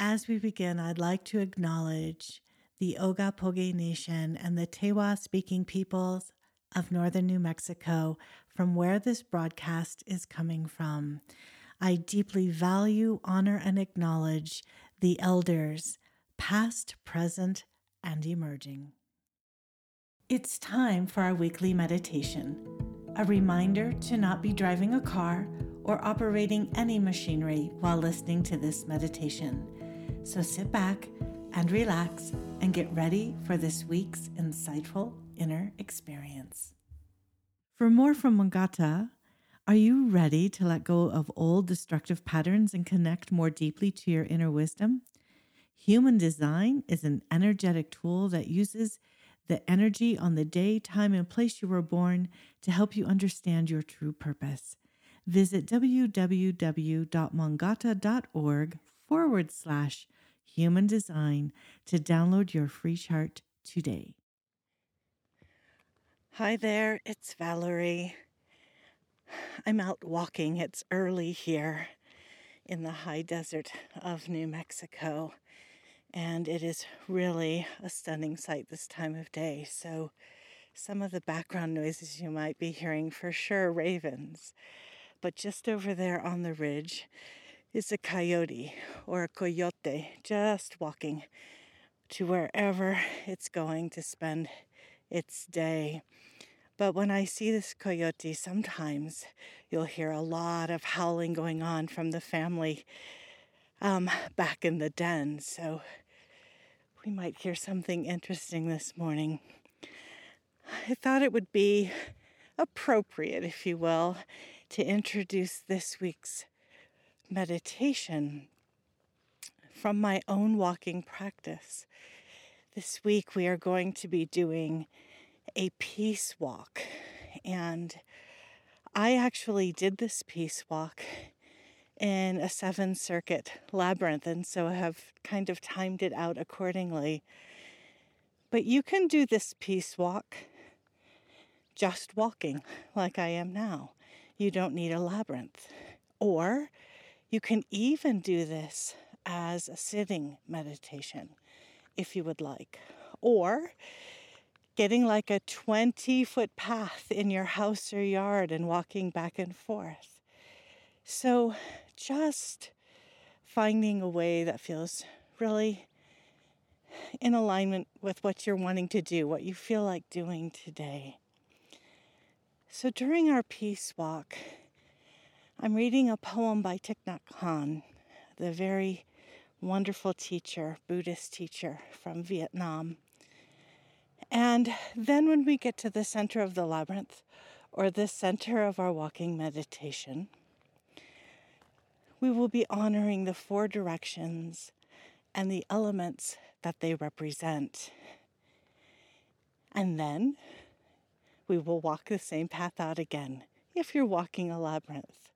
As we begin, I'd like to acknowledge the Ogapoge Nation and the Tewa speaking peoples of northern New Mexico from where this broadcast is coming from. I deeply value, honor, and acknowledge the elders, past, present, and emerging. It's time for our weekly meditation, a reminder to not be driving a car or operating any machinery while listening to this meditation. So sit back and relax and get ready for this week's insightful inner experience. For more from Mongata, are you ready to let go of old destructive patterns and connect more deeply to your inner wisdom? Human design is an energetic tool that uses the energy on the day, time, and place you were born to help you understand your true purpose. Visit www.mongata.org forward slash human design to download your free chart today. Hi there, it's Valarie. I'm out walking. It's early here in the high desert of New Mexico, and it is really a stunning sight this time of day. So, some of the background noises you might be hearing for sure ravens, but just over there on the ridge is a coyote or a coyote just walking to wherever it's going to spend its day. But when I see this coyote, sometimes you'll hear a lot of howling going on from the family um, back in the den. So we might hear something interesting this morning. I thought it would be appropriate, if you will, to introduce this week's meditation from my own walking practice. This week we are going to be doing a peace walk, and I actually did this peace walk in a seven circuit labyrinth, and so I have kind of timed it out accordingly. But you can do this peace walk just walking like I am now. You don't need a labyrinth. Or you can even do this as a sitting meditation if you would like. Or getting like a 20 foot path in your house or yard and walking back and forth. So just finding a way that feels really in alignment with what you're wanting to do, what you feel like doing today. So during our peace walk, I'm reading a poem by Thich Nhat Hanh, the very wonderful teacher, Buddhist teacher from Vietnam. And then when we get to the center of the labyrinth, or the center of our walking meditation, we will be honoring the four directions and the elements that they represent. And then we will walk the same path out again if you're walking a labyrinth.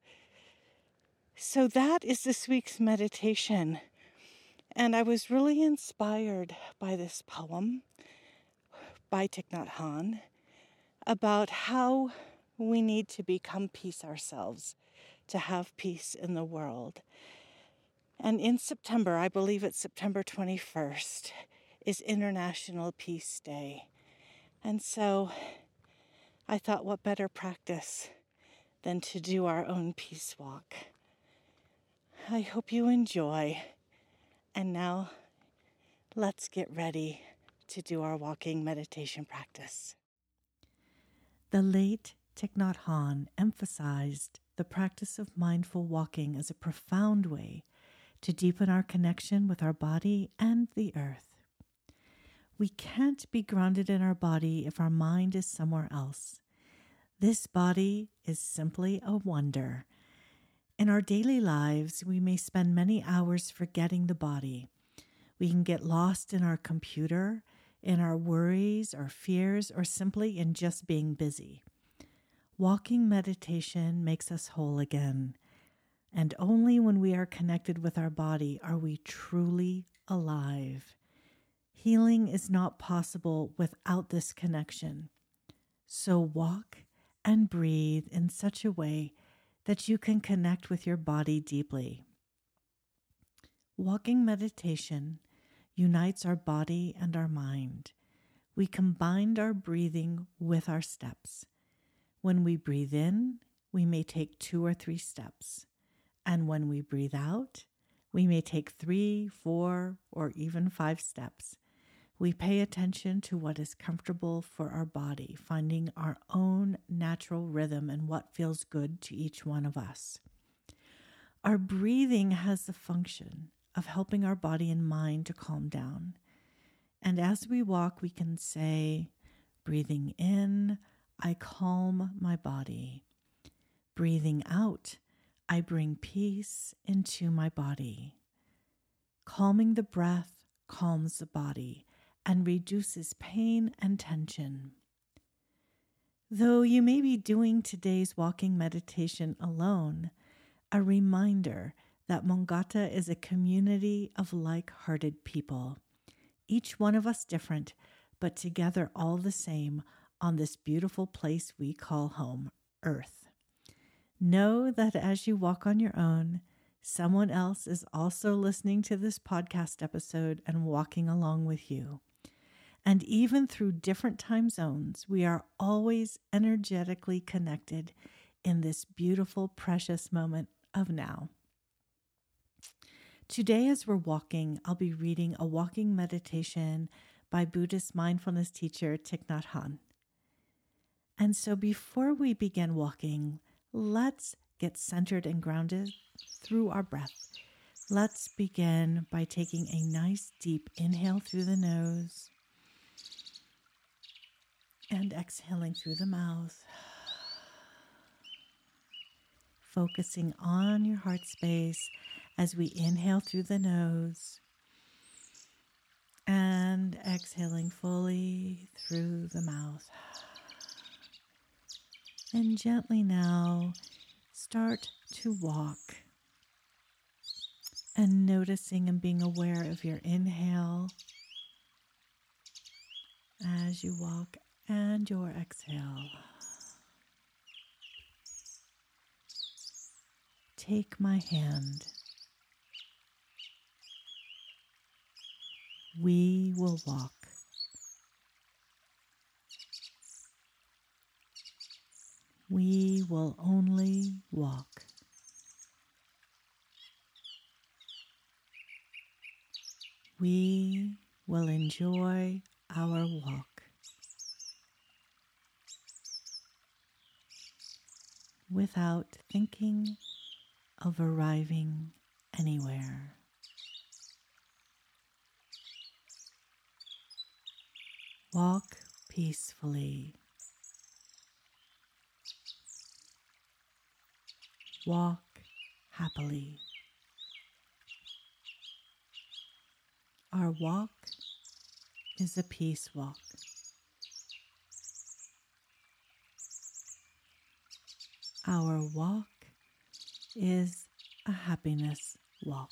So that is this week's meditation. And I was really inspired by this poem by Thich Nhat Hanh about how we need to become peace ourselves to have peace in the world. And in September, I believe it's September 21st, is International Peace Day. And so I thought, what better practice than to do our own peace walk? I hope you enjoy. And now let's get ready to do our walking meditation practice. The late Thich Nhat Hanh emphasized the practice of mindful walking as a profound way to deepen our connection with our body and the earth. We can't be grounded in our body if our mind is somewhere else. This body is simply a wonder. In our daily lives, we may spend many hours forgetting the body. We can get lost in our computer, in our worries or fears, or simply in just being busy. Walking meditation makes us whole again. And only when we are connected with our body are we truly alive. Healing is not possible without this connection. So walk and breathe in such a way that you can connect with your body deeply. Walking meditation unites our body and our mind. We combined our breathing with our steps. When we breathe in, we may take two or three steps. And when we breathe out, we may take three, four, or even five steps. We pay attention to what is comfortable for our body, finding our own natural rhythm and what feels good to each one of us. Our breathing has the function of helping our body and mind to calm down. And as we walk, we can say, breathing in, I calm my body. Breathing out, I bring peace into my body. Calming the breath calms the body and reduces pain and tension. Though you may be doing today's walking meditation alone, a reminder that Mongata is a community of like hearted people, each one of us different, but together all the same on this beautiful place we call home, Earth. Know that as you walk on your own, someone else is also listening to this podcast episode and walking along with you. And even through different time zones, we are always energetically connected in this beautiful, precious moment of now. Today, as we're walking, I'll be reading a walking meditation by Buddhist mindfulness teacher Thich Nhat Hanh. And so, before we begin walking, let's get centered and grounded through our breath. Let's begin by taking a nice deep inhale through the nose and exhaling through the mouth. Focusing on your heart space as we inhale through the nose and exhaling fully through the mouth. And gently now start to walk and noticing and being aware of your inhale as you walk and your exhale. Take my hand. We will walk. We will only walk. We will enjoy our walk without thinking of arriving anywhere. Walk peacefully. Walk happily. Our walk is a peace walk. Our walk is a happiness walk.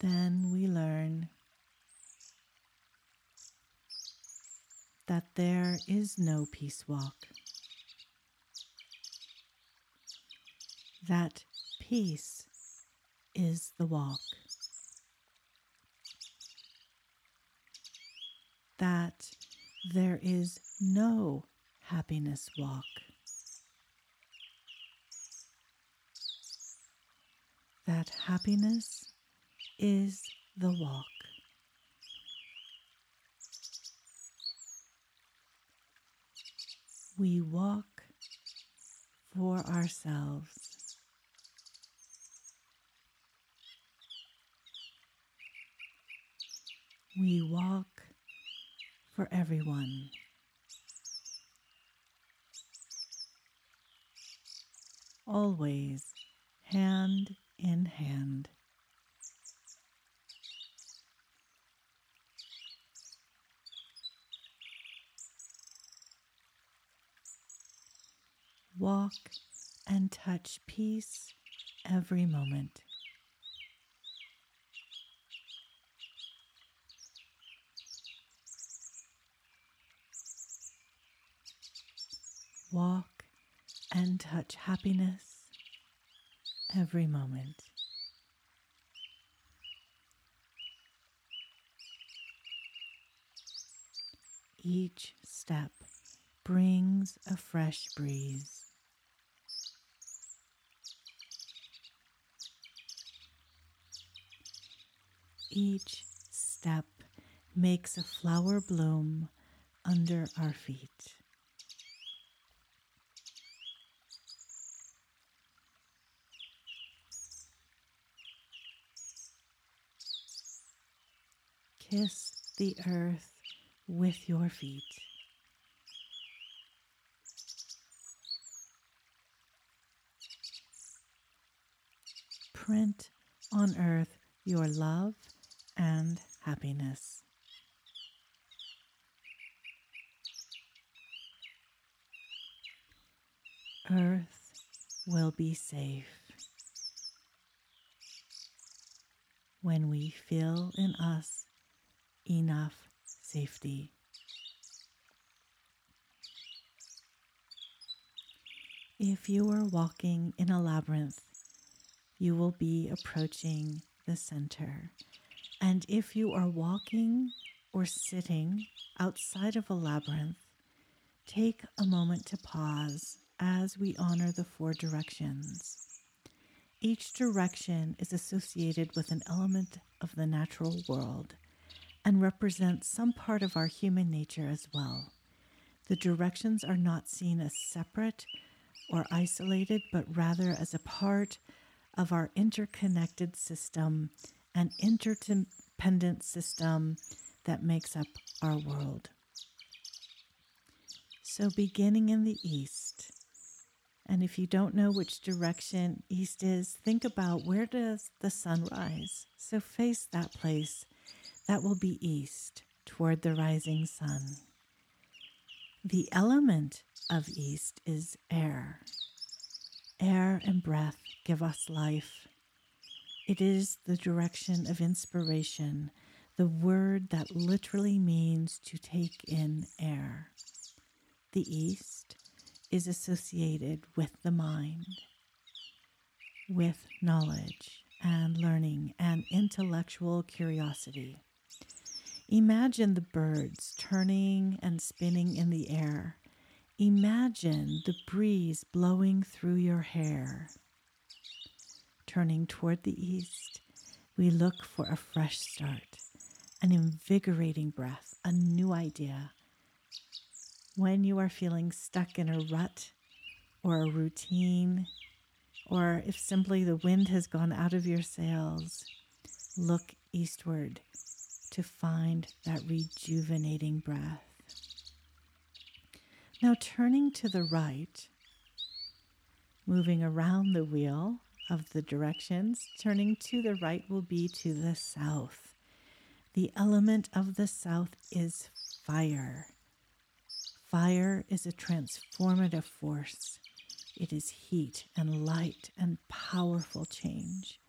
Then we learn that there is no peace walk. That peace is the walk. That there is no happiness walk. That happiness is the walk. We walk for ourselves. We walk for everyone. Always hand in hand. Walk and touch peace every moment. Walk and touch happiness every moment. Each step brings a fresh breeze. Each step makes a flower bloom under our feet. Kiss the earth with your feet. Print on earth your love and happiness. Earth will be safe when we feel in us enough safety. If you are walking in a labyrinth, you will be approaching the center. And if you are walking or sitting outside of a labyrinth, take a moment to pause as we honor the four directions. Each direction is associated with an element of the natural world and represents some part of our human nature as well. The directions are not seen as separate or isolated, but rather as a part of our interconnected system an interdependent system that makes up our world. So, beginning in the east, and if you don't know which direction east is, think about where does the sun rise? So face that place that will be east toward the rising sun. The element of east is air. Air and breath give us life. It is the direction of inspiration, the word that literally means to take in air. The east is associated with the mind, with knowledge and learning and intellectual curiosity. Imagine the birds turning and spinning in the air. Imagine the breeze blowing through your hair. Turning toward the east, we look for a fresh start, an invigorating breath, a new idea. When you are feeling stuck in a rut or a routine, or if simply the wind has gone out of your sails, look eastward to find that rejuvenating breath. Now, turning to the right, moving around the wheel of the directions, turning to the right will be to the south. The element of the south is fire. Fire is a transformative force. It is heat and light and powerful change.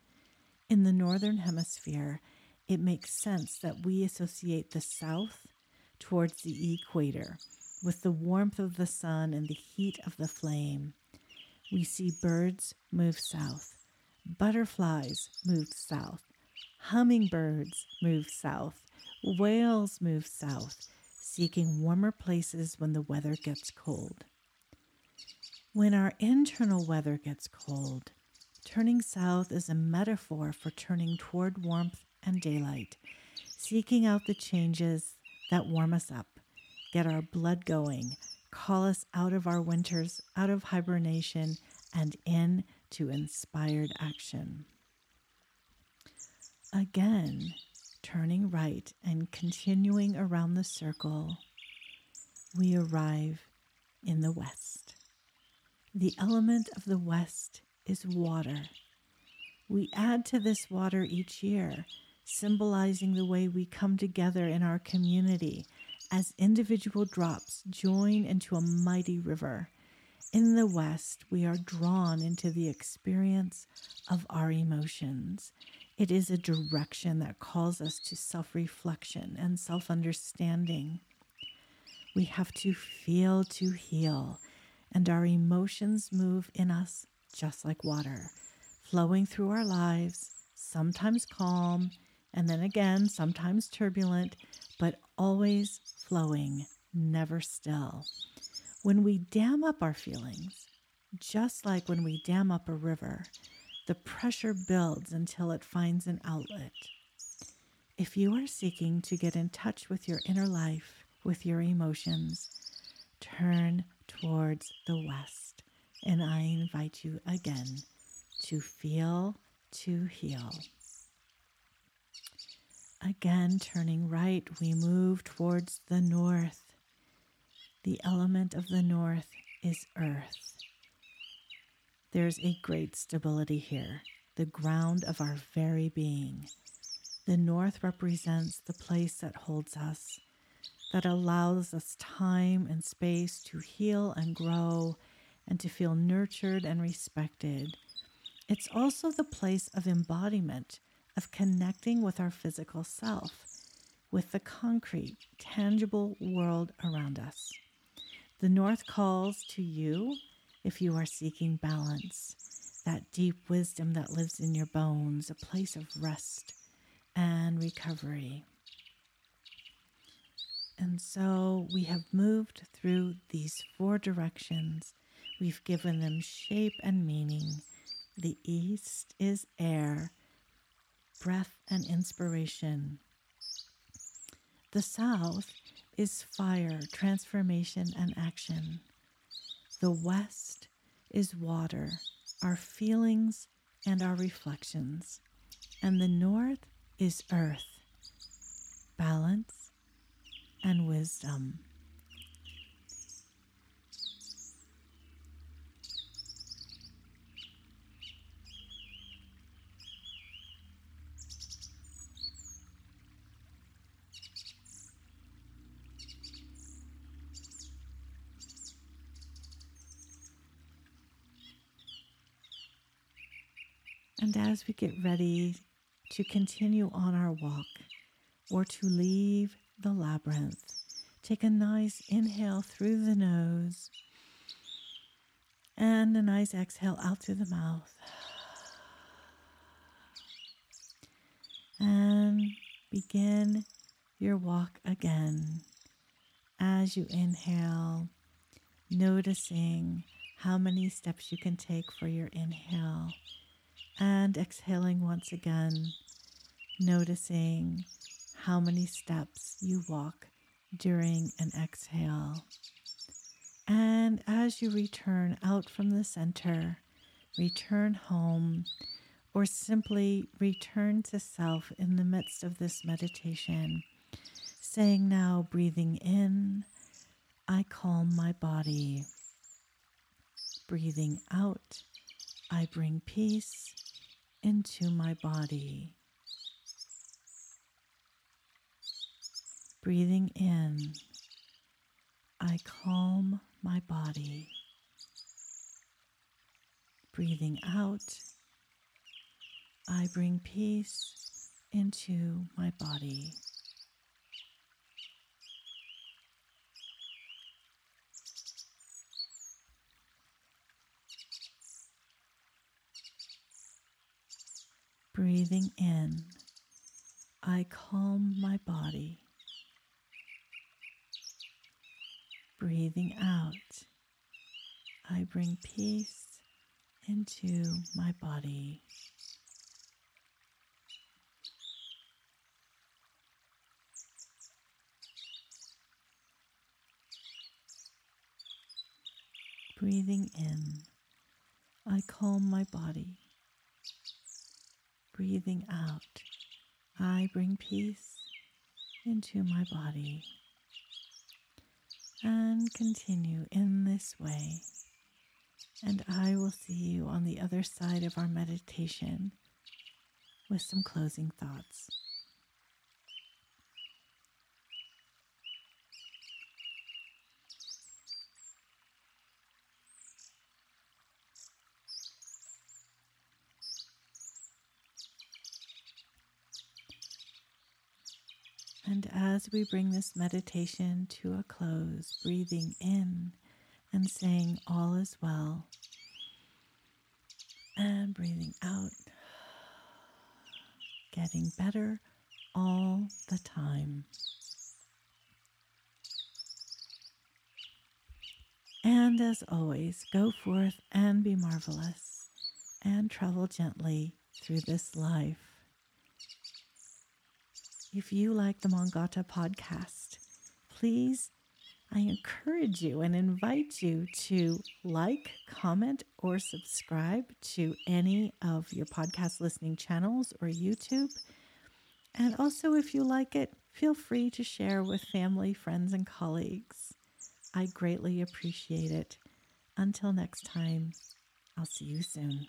In the Northern Hemisphere, it makes sense that we associate the south towards the equator with the warmth of the sun and the heat of the flame. We see birds move south, butterflies move south, hummingbirds move south, whales move south, seeking warmer places when the weather gets cold. When our internal weather gets cold, turning south is a metaphor for turning toward warmth and daylight, seeking out the changes that warm us up, get our blood going, call us out of our winters, out of hibernation, and in to inspired action. Again, turning right and continuing around the circle, we arrive in the west. The element of the west is water. We add to this water each year symbolizing the way we come together in our community as individual drops join into a mighty river. In the West, we are drawn into the experience of our emotions. It is a direction that calls us to self reflection and self understanding. We have to feel to heal, and our emotions move in us just like water, flowing through our lives, sometimes calm, and then again, sometimes turbulent, but always flowing, never still. When we dam up our feelings, just like when we dam up a river, the pressure builds until it finds an outlet. If you are seeking to get in touch with your inner life, with your emotions, turn towards the west. And I invite you again to feel, to heal. Again, turning right, we move towards the north. The element of the north is earth. There's a great stability here, the ground of our very being. The north represents the place that holds us, that allows us time and space to heal and grow and to feel nurtured and respected. It's also the place of embodiment, of connecting with our physical self, with the concrete, tangible world around us. The North calls to you if you are seeking balance, that deep wisdom that lives in your bones, a place of rest and recovery. And so we have moved through these four directions. We've given them shape and meaning. The east is air, breath and inspiration. The south is fire, transformation and action. The west is water, our feelings and our reflections. And the north is earth, balance and wisdom. And as we get ready to continue on our walk or to leave the labyrinth, take a nice inhale through the nose and a nice exhale out through the mouth. And begin your walk again. As you inhale, noticing how many steps you can take for your inhale and exhaling once again, noticing how many steps you walk during an exhale. And as you return out from the center, return home, or simply return to self in the midst of this meditation, saying now, breathing in, I calm my body. Breathing out, I bring peace into my body. Breathing in, I calm my body. Breathing out, I bring peace into my body. Breathing in, I calm my body. Breathing out, I bring peace into my body. Breathing in, I calm my body breathing out, I bring peace into my body. And continue in this way. And I will see you on the other side of our meditation with some closing thoughts. And as we bring this meditation to a close, breathing in and saying, All is well. And breathing out, getting better all the time. And as always, go forth and be marvelous and travel gently through this life. If you like the Mongata podcast, please, I encourage you and invite you to like, comment, or subscribe to any of your podcast listening channels or YouTube. And also, if you like it, feel free to share with family, friends, and colleagues. I greatly appreciate it. Until next time, I'll see you soon.